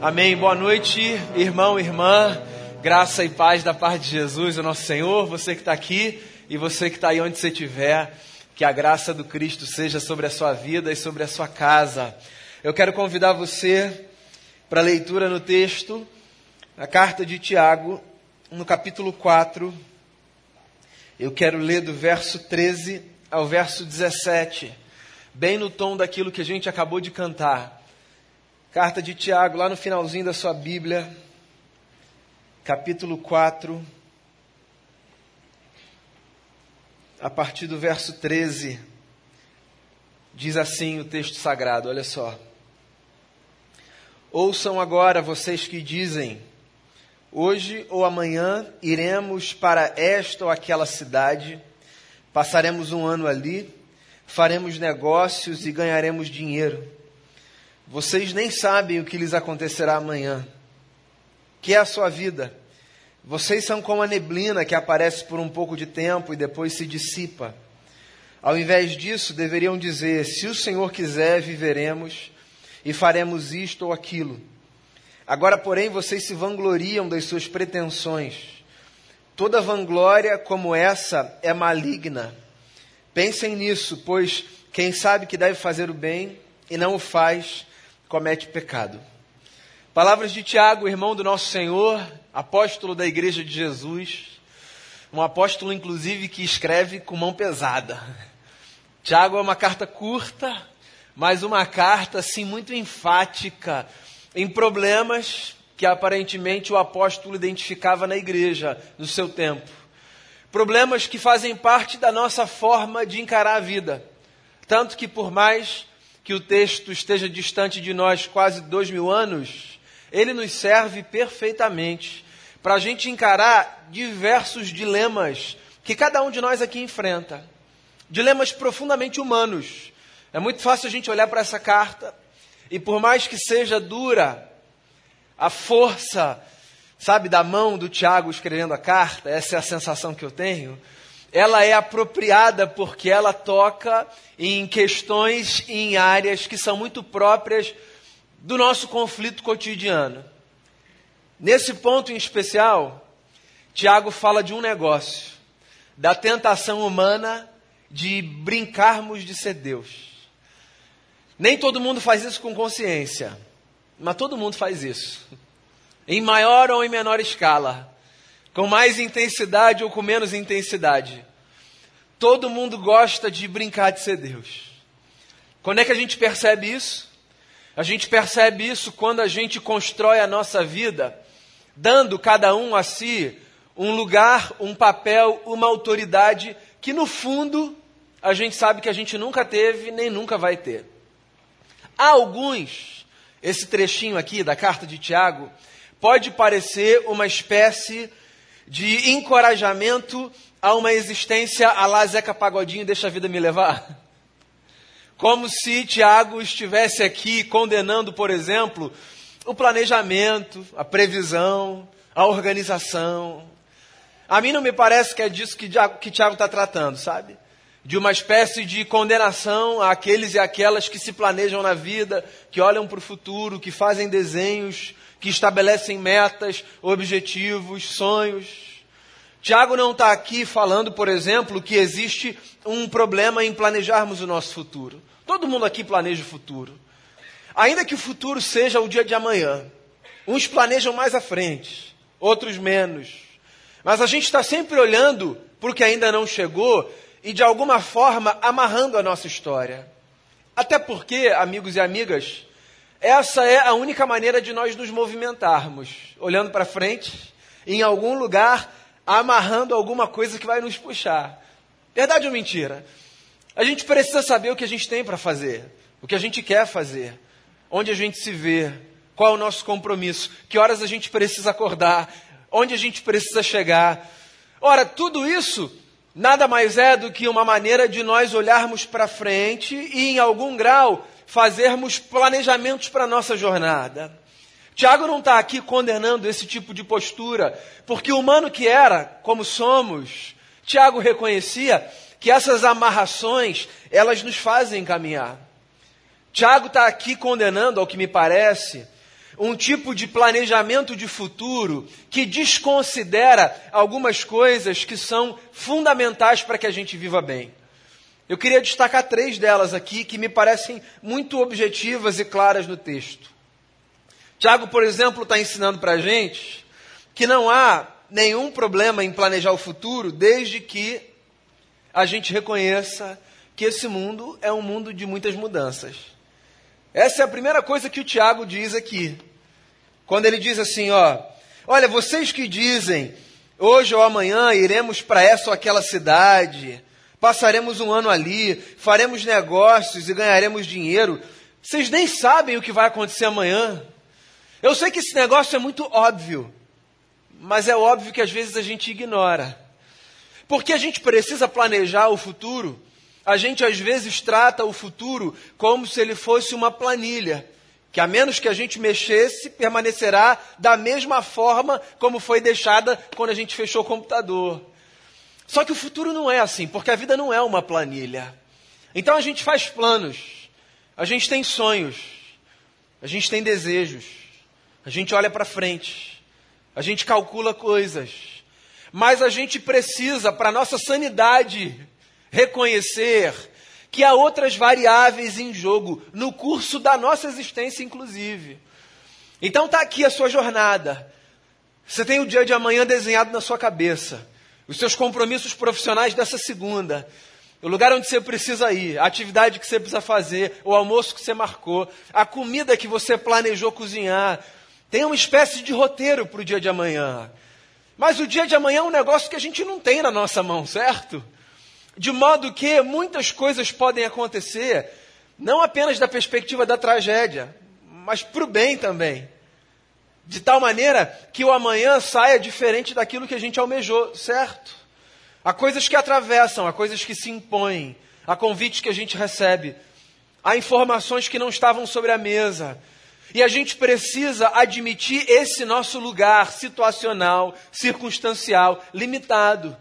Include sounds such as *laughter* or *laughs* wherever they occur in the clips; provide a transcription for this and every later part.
Amém. Boa noite, irmão, irmã. Graça e paz da parte de Jesus, o nosso Senhor. Você que está aqui e você que está aí onde você estiver. Que a graça do Cristo seja sobre a sua vida e sobre a sua casa. Eu quero convidar você para leitura no texto, a carta de Tiago, no capítulo 4. Eu quero ler do verso 13 ao verso 17, bem no tom daquilo que a gente acabou de cantar. Carta de Tiago, lá no finalzinho da sua Bíblia, capítulo 4, a partir do verso 13, diz assim o texto sagrado, olha só. Ouçam agora vocês que dizem: Hoje ou amanhã iremos para esta ou aquela cidade, passaremos um ano ali, faremos negócios e ganharemos dinheiro. Vocês nem sabem o que lhes acontecerá amanhã, que é a sua vida. Vocês são como a neblina que aparece por um pouco de tempo e depois se dissipa. Ao invés disso, deveriam dizer: se o Senhor quiser, viveremos e faremos isto ou aquilo. Agora, porém, vocês se vangloriam das suas pretensões. Toda vanglória como essa é maligna. Pensem nisso, pois quem sabe que deve fazer o bem e não o faz, comete pecado. Palavras de Tiago, irmão do nosso Senhor, apóstolo da Igreja de Jesus, um apóstolo, inclusive, que escreve com mão pesada. Tiago é uma carta curta, mas uma carta, assim, muito enfática em problemas que aparentemente o apóstolo identificava na igreja no seu tempo. Problemas que fazem parte da nossa forma de encarar a vida. Tanto que, por mais que o texto esteja distante de nós quase dois mil anos, ele nos serve perfeitamente para a gente encarar diversos dilemas que cada um de nós aqui enfrenta. Dilemas profundamente humanos. É muito fácil a gente olhar para essa carta e, por mais que seja dura a força, sabe, da mão do Tiago escrevendo a carta, essa é a sensação que eu tenho ela é apropriada porque ela toca em questões e em áreas que são muito próprias do nosso conflito cotidiano. Nesse ponto em especial, Tiago fala de um negócio, da tentação humana de brincarmos de ser Deus. Nem todo mundo faz isso com consciência, mas todo mundo faz isso, em maior ou em menor escala com mais intensidade ou com menos intensidade. Todo mundo gosta de brincar de ser Deus. Quando é que a gente percebe isso? A gente percebe isso quando a gente constrói a nossa vida, dando cada um a si um lugar, um papel, uma autoridade que no fundo a gente sabe que a gente nunca teve nem nunca vai ter. Há alguns, esse trechinho aqui da carta de Tiago, pode parecer uma espécie de encorajamento a uma existência a lá Zeca Pagodinho, deixa a vida me levar? *laughs* Como se Tiago estivesse aqui condenando, por exemplo, o planejamento, a previsão, a organização. A mim não me parece que é disso que, Tiago está tratando, sabe? De uma espécie de condenação àqueles e aquelas que se planejam na vida, que olham para o futuro, que fazem desenhos, que estabelecem metas, objetivos, sonhos. Tiago não está aqui falando, por exemplo, que existe um problema em planejarmos o nosso futuro. Todo mundo aqui planeja o futuro. Ainda que o futuro seja o dia de amanhã. Uns planejam mais à frente, outros menos. Mas a gente está sempre olhando para o que ainda não chegou e, de alguma forma, amarrando a nossa história. Até porque, amigos e amigas, essa é a única maneira de nós nos movimentarmos, olhando para frente, em algum lugar, amarrando alguma coisa que vai nos puxar. Verdade ou mentira? A gente precisa saber o que a gente tem para fazer, o que a gente quer fazer, onde a gente se vê, qual é o nosso compromisso, que horas a gente precisa acordar, onde a gente precisa chegar. Ora, tudo isso nada mais é do que uma maneira de nós olharmos para frente e, em algum grau, fazermos planejamentos para a nossa jornada. Tiago não está aqui condenando esse tipo de postura, porque humano que era, como somos, Tiago reconhecia que essas amarrações, elas nos fazem caminhar. Tiago está aqui condenando, ao que me parece, um tipo de planejamento de futuro que desconsidera algumas coisas que são fundamentais para que a gente viva bem. Eu queria destacar três delas aqui que me parecem muito objetivas e claras no texto. Tiago, por exemplo, está ensinando para a gente que não há nenhum problema em planejar o futuro desde que a gente reconheça que esse mundo é um mundo de muitas mudanças. Essa é a primeira coisa que o Tiago diz aqui. Quando ele diz assim, ó, olha, vocês que dizem, hoje ou amanhã iremos para essa ou aquela cidade, passaremos um ano ali, faremos negócios e ganharemos dinheiro, vocês nem sabem o que vai acontecer amanhã. Eu sei que esse negócio é muito óbvio, mas é óbvio que às vezes a gente ignora. Porque a gente precisa planejar o futuro, a gente às vezes trata o futuro como se ele fosse uma planilha que a menos que a gente mexesse, permanecerá da mesma forma como foi deixada quando a gente fechou o computador. Só que o futuro não é assim, porque a vida não é uma planilha. Então a gente faz planos, a gente tem sonhos, a gente tem desejos, a gente olha para frente, a gente calcula coisas, mas a gente precisa, para nossa sanidade, reconhecer que há outras variáveis em jogo, no curso da nossa existência, inclusive. Então está aqui a sua jornada. Você tem o dia de amanhã desenhado na sua cabeça, os seus compromissos profissionais dessa segunda, o lugar onde você precisa ir, a atividade que você precisa fazer, o almoço que você marcou, a comida que você planejou cozinhar. Tem uma espécie de roteiro para o dia de amanhã. Mas o dia de amanhã é um negócio que a gente não tem na nossa mão, certo? De modo que muitas coisas podem acontecer, não apenas da perspectiva da tragédia, mas para o bem também. De tal maneira que o amanhã saia diferente daquilo que a gente almejou, certo? Há coisas que atravessam, há coisas que se impõem, há convites que a gente recebe, há informações que não estavam sobre a mesa. E a gente precisa admitir esse nosso lugar situacional, circunstancial, limitado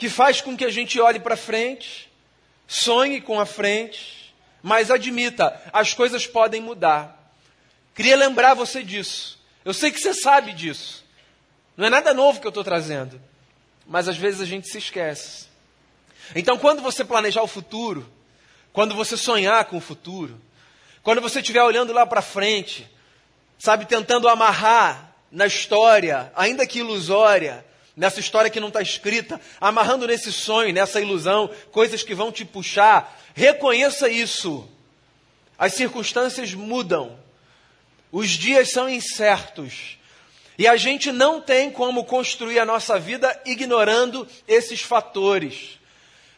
que faz com que a gente olhe para frente, sonhe com a frente, mas admita, as coisas podem mudar. Queria lembrar você disso. Eu sei que você sabe disso. Não é nada novo que eu estou trazendo. Mas às vezes a gente se esquece. Então, quando você planejar o futuro, quando você sonhar com o futuro, quando você estiver olhando lá para frente, sabe, tentando amarrar na história, ainda que ilusória, nessa história que não está escrita, amarrando nesse sonho, nessa ilusão, coisas que vão te puxar. Reconheça isso. As circunstâncias mudam. Os dias são incertos. E a gente não tem como construir a nossa vida ignorando esses fatores.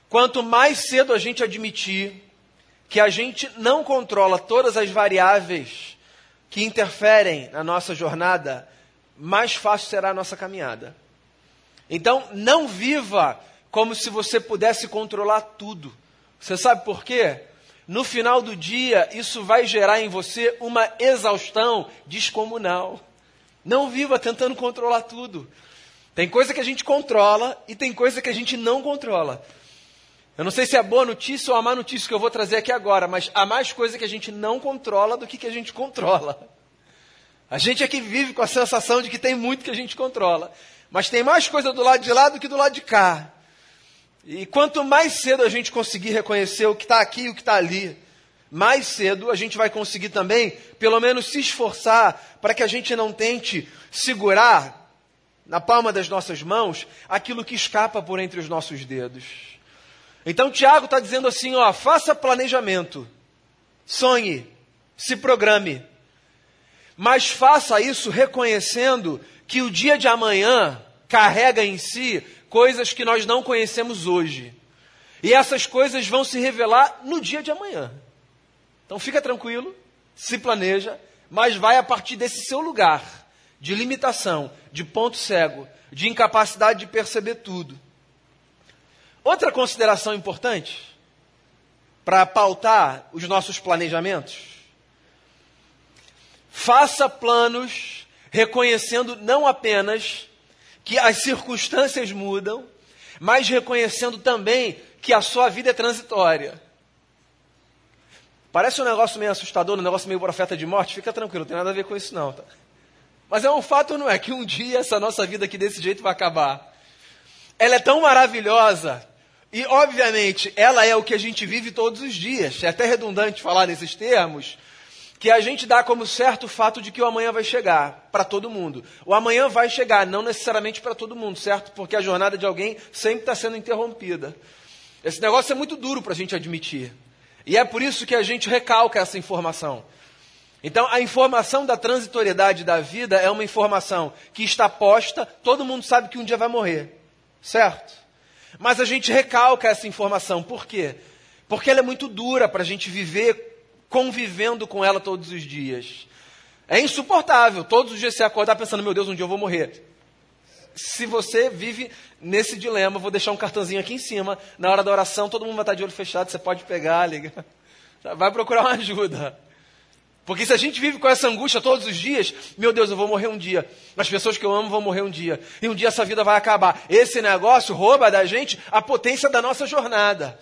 Quanto mais cedo a gente admitir que a gente não controla todas as variáveis que interferem na nossa jornada, mais fácil será a nossa caminhada. Então, não viva como se você pudesse controlar tudo. Você sabe por quê? No final do dia, isso vai gerar em você uma exaustão descomunal. Não viva tentando controlar tudo. Tem coisa que a gente controla e tem coisa que a gente não controla. Eu não sei se é boa notícia ou a má notícia que eu vou trazer aqui agora, mas há mais coisa que a gente não controla do que que a gente controla. A gente é que vive com a sensação de que tem muito que a gente controla. Mas tem mais coisa do lado de lá do que do lado de cá. E quanto mais cedo a gente conseguir reconhecer o que está aqui e o que está ali, mais cedo a gente vai conseguir também, pelo menos, se esforçar para que a gente não tente segurar na palma das nossas mãos aquilo que escapa por entre os nossos dedos. Então Tiago está dizendo assim: ó, faça planejamento, sonhe, se programe, mas faça isso reconhecendo que o dia de amanhã carrega em si coisas que nós não conhecemos hoje. E essas coisas vão se revelar no dia de amanhã. Então fica tranquilo, se planeja, mas vai a partir desse seu lugar de limitação, de ponto cego, de incapacidade de perceber tudo. Outra consideração importante para pautar os nossos planejamentos: faça planos reconhecendo não apenas que as circunstâncias mudam, mas reconhecendo também que a sua vida é transitória. Parece um negócio meio assustador, um negócio meio profeta de morte. Fica tranquilo, não tem nada a ver com isso não. Tá? Mas é um fato, não é? Que um dia essa nossa vida aqui desse jeito vai acabar. Ela é tão maravilhosa. E, obviamente, ela é o que a gente vive todos os dias. É até redundante falar nesses termos. Que a gente dá como certo o fato de que o amanhã vai chegar para todo mundo. O amanhã vai chegar, não necessariamente para todo mundo, certo? Porque a jornada de alguém sempre está sendo interrompida. Esse negócio é muito duro para a gente admitir. E é por isso que a gente recalca essa informação. Então, a informação da transitoriedade da vida é uma informação que está posta, todo mundo sabe que um dia vai morrer, certo? Mas a gente recalca essa informação, por quê? Porque ela é muito dura para a gente viver convivendo com ela todos os dias. É insuportável, todos os dias você acordar pensando, meu Deus, um dia eu vou morrer. Se você vive nesse dilema, vou deixar um cartãozinho aqui em cima, na hora da oração, todo mundo vai estar de olho fechado, você pode pegar, ligar, *laughs* vai procurar uma ajuda. Porque se a gente vive com essa angústia todos os dias, meu Deus, eu vou morrer um dia. As pessoas que eu amo vão morrer um dia. E um dia essa vida vai acabar. Esse negócio rouba da gente a potência da nossa jornada.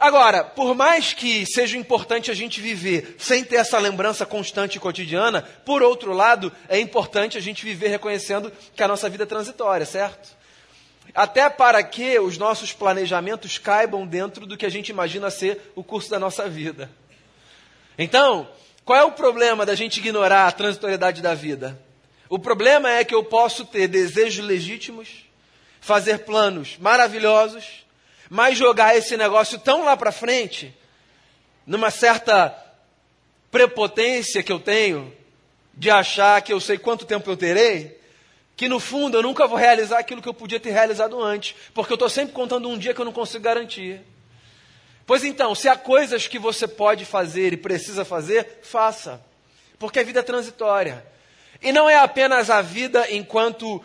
Agora, por mais que seja importante a gente viver sem ter essa lembrança constante e cotidiana, por outro lado, é importante a gente viver reconhecendo que a nossa vida é transitória, certo? Até para que os nossos planejamentos caibam dentro do que a gente imagina ser o curso da nossa vida. Então, qual é o problema da gente ignorar a transitoriedade da vida? O problema é que eu posso ter desejos legítimos, fazer planos maravilhosos, mas jogar esse negócio tão lá para frente, numa certa prepotência que eu tenho de achar que eu sei quanto tempo eu terei, que no fundo eu nunca vou realizar aquilo que eu podia ter realizado antes, porque eu estou sempre contando um dia que eu não consigo garantir. Pois então, se há coisas que você pode fazer e precisa fazer, faça. Porque a vida é transitória. E não é apenas a vida enquanto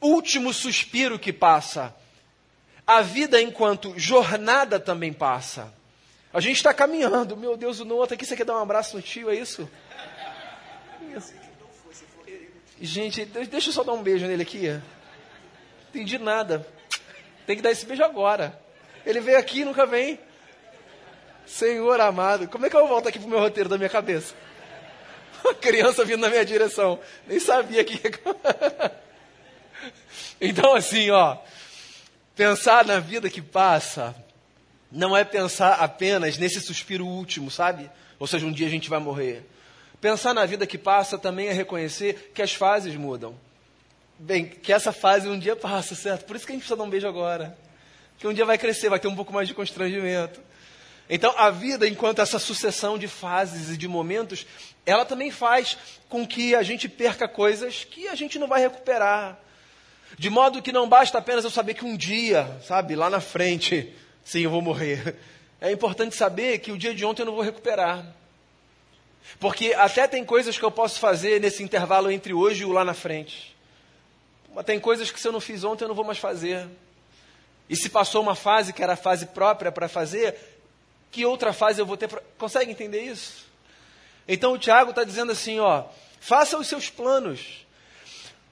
último suspiro que passa. A vida enquanto jornada também passa. A gente está caminhando. Meu Deus, o Noah está aqui. Você quer dar um abraço no tio, é isso? Gente, deixa eu só dar um beijo nele aqui. Entendi nada. Tem que dar esse beijo agora. Ele veio aqui e nunca vem. Senhor amado, como é que eu volto aqui pro meu roteiro da minha cabeça? Uma criança vindo na minha direção. Nem sabia que. *laughs* então, assim, ó. Pensar na vida que passa não é pensar apenas nesse suspiro último, sabe? Ou seja, um dia a gente vai morrer. Pensar na vida que passa também é reconhecer que as fases mudam. Bem, que essa fase um dia passa, certo? Por isso que a gente precisa dar um beijo agora. Que um dia vai crescer, vai ter um pouco mais de constrangimento. Então, a vida, enquanto essa sucessão de fases e de momentos, ela também faz com que a gente perca coisas que a gente não vai recuperar. De modo que não basta apenas eu saber que um dia, sabe, lá na frente, *laughs* sim, eu vou morrer. É importante saber que o dia de ontem eu não vou recuperar. Porque até tem coisas que eu posso fazer nesse intervalo entre hoje e o lá na frente. Mas tem coisas que se eu não fiz ontem eu não vou mais fazer. E se passou uma fase que era a fase própria para fazer, que outra fase eu vou ter? Pra... Consegue entender isso? Então o Tiago está dizendo assim, ó, faça os seus planos,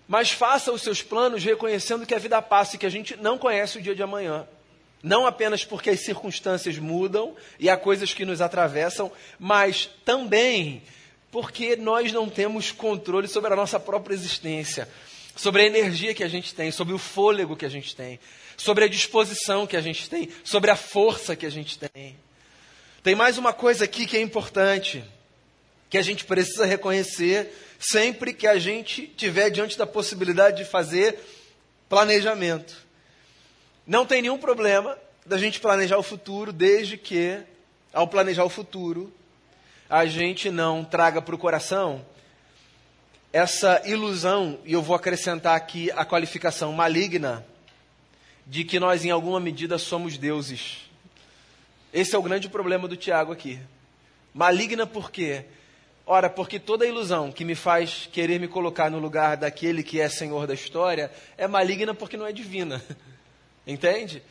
mas faça os seus planos reconhecendo que a vida passa e que a gente não conhece o dia de amanhã. Não apenas porque as circunstâncias mudam e há coisas que nos atravessam, mas também porque nós não temos controle sobre a nossa própria existência, sobre a energia que a gente tem, sobre o fôlego que a gente tem, sobre a disposição que a gente tem, sobre a força que a gente tem. Tem mais uma coisa aqui que é importante, que a gente precisa reconhecer sempre que a gente tiver diante da possibilidade de fazer planejamento. Não tem nenhum problema da gente planejar o futuro, desde que, ao planejar o futuro, a gente não traga para o coração essa ilusão, e eu vou acrescentar aqui a qualificação maligna, de que nós, em alguma medida, somos deuses. Esse é o grande problema do Tiago aqui. Maligna por quê? Ora, porque toda ilusão que me faz querer me colocar no lugar daquele que é senhor da história é maligna porque não é divina. *laughs* Entende?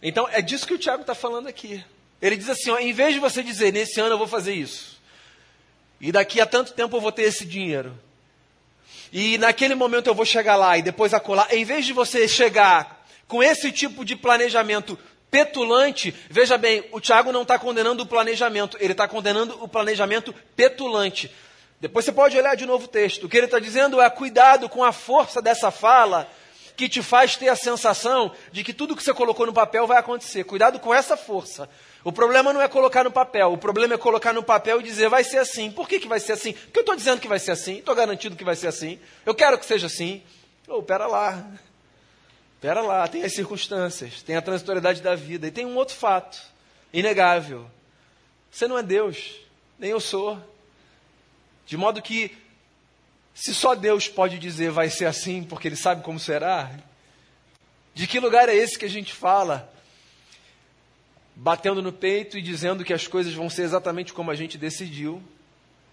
Então é disso que o Tiago está falando aqui. Ele diz assim: ó, em vez de você dizer, nesse ano eu vou fazer isso, e daqui a tanto tempo eu vou ter esse dinheiro, e naquele momento eu vou chegar lá e depois acolar, em vez de você chegar com esse tipo de planejamento petulante, veja bem, o Tiago não está condenando o planejamento, ele está condenando o planejamento petulante. Depois você pode olhar de novo o texto. O que ele está dizendo é cuidado com a força dessa fala que te faz ter a sensação de que tudo que você colocou no papel vai acontecer. Cuidado com essa força. O problema não é colocar no papel, o problema é colocar no papel e dizer vai ser assim. Por que, que vai ser assim? Porque eu estou dizendo que vai ser assim, estou garantido que vai ser assim, eu quero que seja assim. Oh, pera lá. Pera lá, tem as circunstâncias, tem a transitoriedade da vida e tem um outro fato, inegável. Você não é Deus, nem eu sou. De modo que, se só Deus pode dizer vai ser assim porque Ele sabe como será, de que lugar é esse que a gente fala? Batendo no peito e dizendo que as coisas vão ser exatamente como a gente decidiu,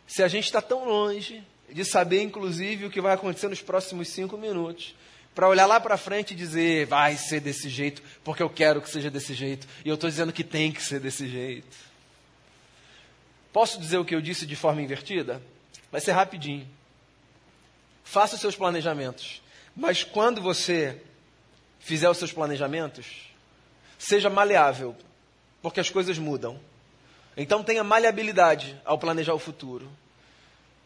se a gente está tão longe de saber, inclusive, o que vai acontecer nos próximos cinco minutos, para olhar lá para frente e dizer vai ser desse jeito, porque eu quero que seja desse jeito, e eu estou dizendo que tem que ser desse jeito. Posso dizer o que eu disse de forma invertida? Vai ser rapidinho. Faça os seus planejamentos. Mas quando você fizer os seus planejamentos, seja maleável, porque as coisas mudam. Então tenha maleabilidade ao planejar o futuro.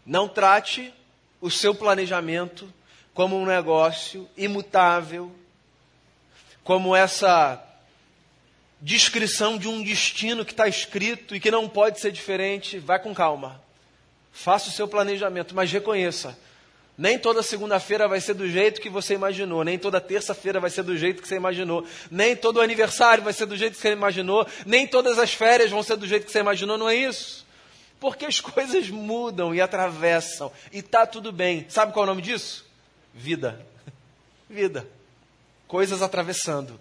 Não trate o seu planejamento como um negócio imutável, como essa descrição de um destino que está escrito e que não pode ser diferente. Vai com calma. Faça o seu planejamento, mas reconheça. Nem toda segunda-feira vai ser do jeito que você imaginou, nem toda terça-feira vai ser do jeito que você imaginou, nem todo aniversário vai ser do jeito que você imaginou, nem todas as férias vão ser do jeito que você imaginou, não é isso? Porque as *laughs* coisas mudam e atravessam, e está tudo bem. Sabe qual é o nome disso? Vida. *laughs* Vida. Coisas atravessando,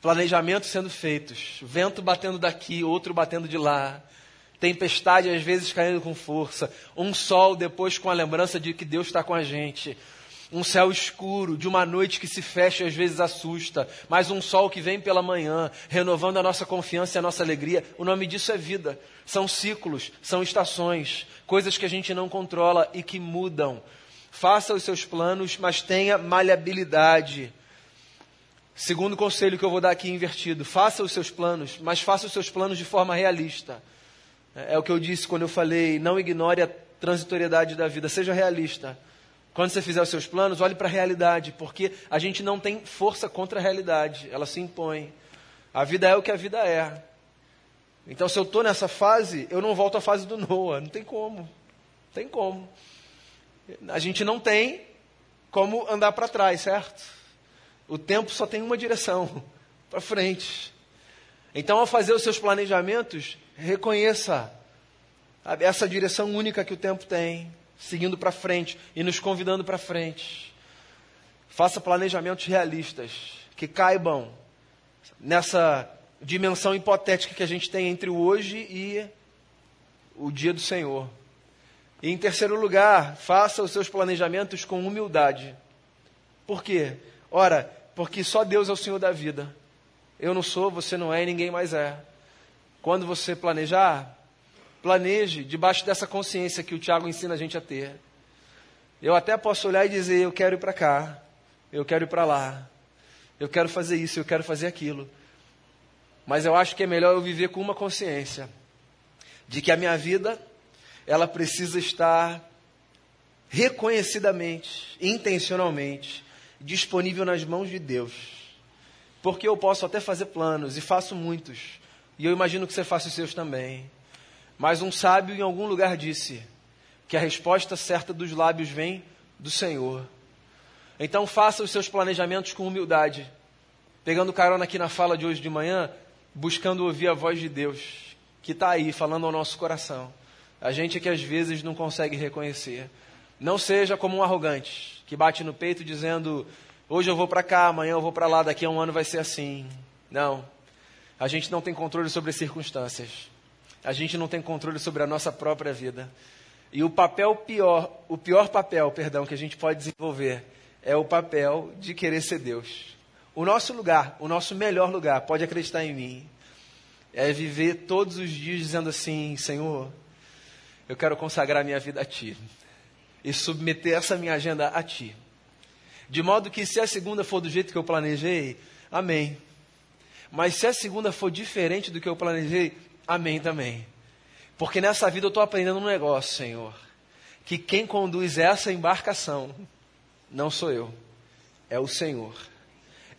planejamentos sendo feitos, vento batendo daqui, outro batendo de lá, tempestade às vezes caindo com força, um sol depois com a lembrança de que Deus está com a gente, um céu escuro, de uma noite que se fecha e às vezes assusta, mas um sol que vem pela manhã, renovando a nossa confiança e a nossa alegria. O nome disso é vida. São ciclos, são estações, coisas que a gente não controla e que mudam. Faça os seus planos, mas tenha maleabilidade. Segundo conselho que eu vou dar aqui invertido: faça os seus planos, mas faça os seus planos de forma realista. É, é o que eu disse quando eu falei, não ignore a transitoriedade da vida, seja realista. Quando você fizer os seus planos, olhe para a realidade, porque a gente não tem força contra a realidade, ela se impõe. A vida é o que a vida é. Então, se eu estou nessa fase, eu não volto à fase do Noah, não tem como. Não tem como. A gente não tem como andar para trás, certo? O tempo só tem uma direção, *laughs* para frente. Então, ao fazer os seus planejamentos, reconheça essa direção única que o tempo tem, seguindo para frente e nos convidando para frente. Faça planejamentos realistas que caibam nessa dimensão hipotética que a gente tem entre o hoje e o dia do Senhor. E em terceiro lugar, faça os seus planejamentos com humildade. Por quê? Ora, porque só Deus é o Senhor da vida. Eu não sou, você não é e ninguém mais é. Quando você planejar, planeje debaixo dessa consciência que o Tiago ensina a gente a ter. Eu até posso olhar e dizer: eu quero ir para cá, eu quero ir para lá, eu quero fazer isso, eu quero fazer aquilo. Mas eu acho que é melhor eu viver com uma consciência de que a minha vida ela precisa estar reconhecidamente, intencionalmente disponível nas mãos de Deus. Porque eu posso até fazer planos e faço muitos, e eu imagino que você faça os seus também. Mas um sábio em algum lugar disse que a resposta certa dos lábios vem do Senhor. Então faça os seus planejamentos com humildade, pegando carona aqui na fala de hoje de manhã, buscando ouvir a voz de Deus, que está aí falando ao nosso coração. A gente é que às vezes não consegue reconhecer. Não seja como um arrogante, que bate no peito dizendo: hoje eu vou para cá, amanhã eu vou para lá, daqui a um ano vai ser assim. Não. A gente não tem controle sobre as circunstâncias. A gente não tem controle sobre a nossa própria vida. E o papel pior, o pior papel, perdão, que a gente pode desenvolver é o papel de querer ser Deus. O nosso lugar, o nosso melhor lugar, pode acreditar em mim, é viver todos os dias dizendo assim: Senhor, eu quero consagrar minha vida a Ti e submeter essa minha agenda a Ti. De modo que, se a segunda for do jeito que eu planejei, amém. Mas se a segunda for diferente do que eu planejei, amém também. Porque nessa vida eu estou aprendendo um negócio, Senhor. Que quem conduz essa embarcação não sou eu, é o Senhor.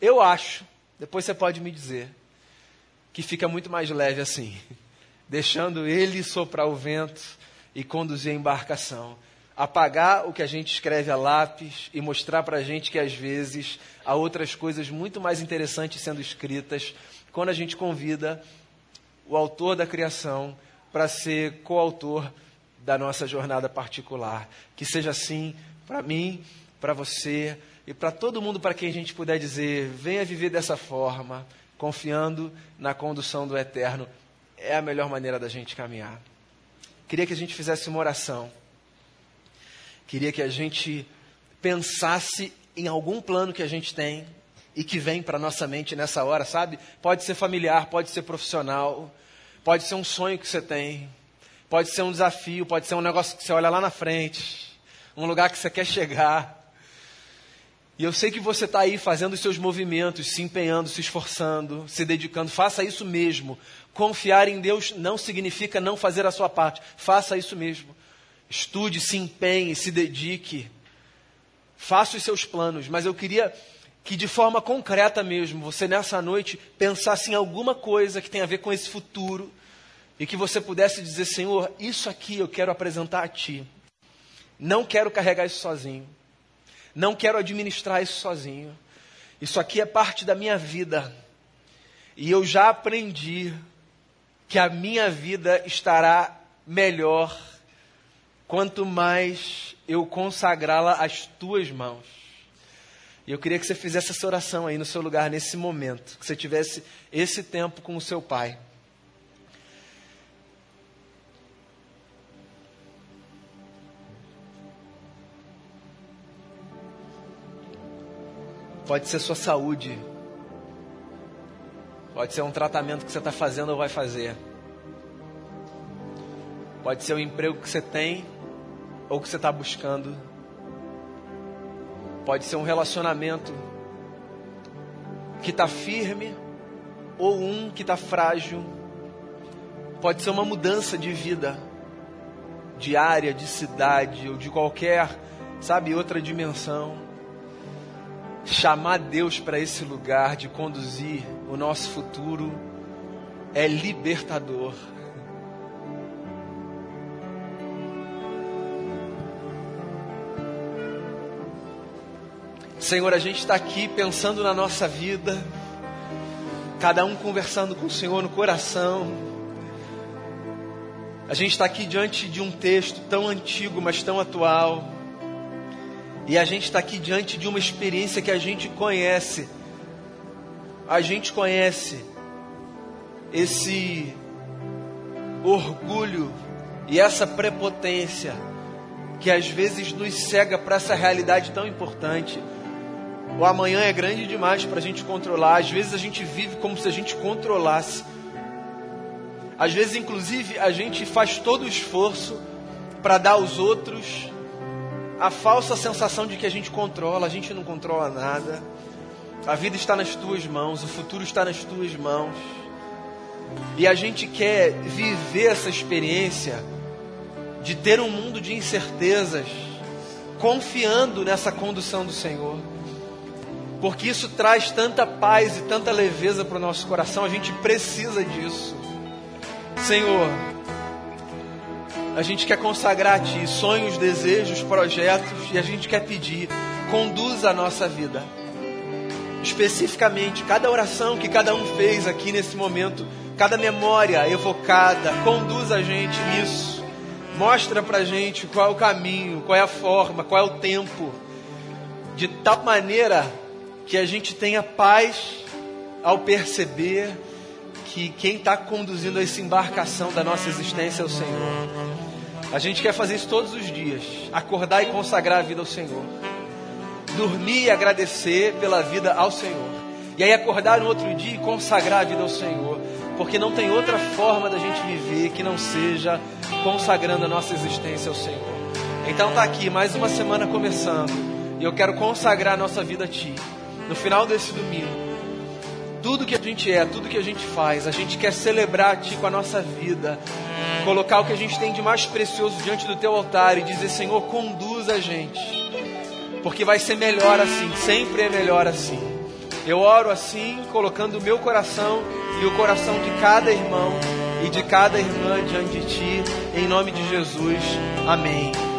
Eu acho, depois você pode me dizer, que fica muito mais leve assim, *laughs* deixando Ele soprar o vento e conduzir a embarcação. Apagar o que a gente escreve a lápis e mostrar para a gente que às vezes há outras coisas muito mais interessantes sendo escritas quando a gente convida o autor da criação para ser coautor da nossa jornada particular. Que seja assim para mim, para você e para todo mundo para quem a gente puder dizer: venha viver dessa forma, confiando na condução do eterno. É a melhor maneira da gente caminhar. Queria que a gente fizesse uma oração. Queria que a gente pensasse em algum plano que a gente tem e que vem para nossa mente nessa hora, sabe? Pode ser familiar, pode ser profissional, pode ser um sonho que você tem, pode ser um desafio, pode ser um negócio que você olha lá na frente, um lugar que você quer chegar. E eu sei que você está aí fazendo os seus movimentos, se empenhando, se esforçando, se dedicando. Faça isso mesmo. Confiar em Deus não significa não fazer a sua parte. Faça isso mesmo. Estude, se empenhe, se dedique. Faça os seus planos. Mas eu queria que de forma concreta mesmo, você nessa noite pensasse em alguma coisa que tem a ver com esse futuro e que você pudesse dizer: Senhor, isso aqui eu quero apresentar a Ti. Não quero carregar isso sozinho. Não quero administrar isso sozinho. Isso aqui é parte da minha vida. E eu já aprendi que a minha vida estará melhor quanto mais eu consagrá-la às tuas mãos. E eu queria que você fizesse essa oração aí no seu lugar, nesse momento, que você tivesse esse tempo com o seu pai. Pode ser sua saúde. Pode ser um tratamento que você está fazendo ou vai fazer. Pode ser o emprego que você tem ou que você está buscando. Pode ser um relacionamento que está firme ou um que está frágil. Pode ser uma mudança de vida, de área, de cidade ou de qualquer, sabe, outra dimensão. Chamar Deus para esse lugar de conduzir o nosso futuro é libertador. Senhor, a gente está aqui pensando na nossa vida, cada um conversando com o Senhor no coração. A gente está aqui diante de um texto tão antigo, mas tão atual. E a gente está aqui diante de uma experiência que a gente conhece. A gente conhece esse orgulho e essa prepotência que às vezes nos cega para essa realidade tão importante o amanhã é grande demais para a gente controlar. Às vezes a gente vive como se a gente controlasse. Às vezes, inclusive, a gente faz todo o esforço para dar aos outros a falsa sensação de que a gente controla. A gente não controla nada. A vida está nas tuas mãos, o futuro está nas tuas mãos. E a gente quer viver essa experiência de ter um mundo de incertezas, confiando nessa condução do Senhor porque isso traz tanta paz e tanta leveza para o nosso coração, a gente precisa disso. Senhor, a gente quer consagrar a Ti sonhos, desejos, projetos e a gente quer pedir, conduza a nossa vida. Especificamente, cada oração que cada um fez aqui nesse momento, cada memória evocada, conduza a gente nisso. Mostra pra gente qual é o caminho, qual é a forma, qual é o tempo, de tal maneira que a gente tenha paz ao perceber que quem está conduzindo essa embarcação da nossa existência é o Senhor. A gente quer fazer isso todos os dias, acordar e consagrar a vida ao Senhor, dormir e agradecer pela vida ao Senhor, e aí acordar no outro dia e consagrar a vida ao Senhor, porque não tem outra forma da gente viver que não seja consagrando a nossa existência ao Senhor. Então está aqui mais uma semana começando, e eu quero consagrar a nossa vida a Ti. No final desse domingo, tudo que a gente é, tudo que a gente faz, a gente quer celebrar a Ti com a nossa vida, colocar o que a gente tem de mais precioso diante do Teu altar e dizer: Senhor, conduz a gente, porque vai ser melhor assim, sempre é melhor assim. Eu oro assim, colocando o meu coração e o coração de cada irmão e de cada irmã diante de Ti, em nome de Jesus. Amém.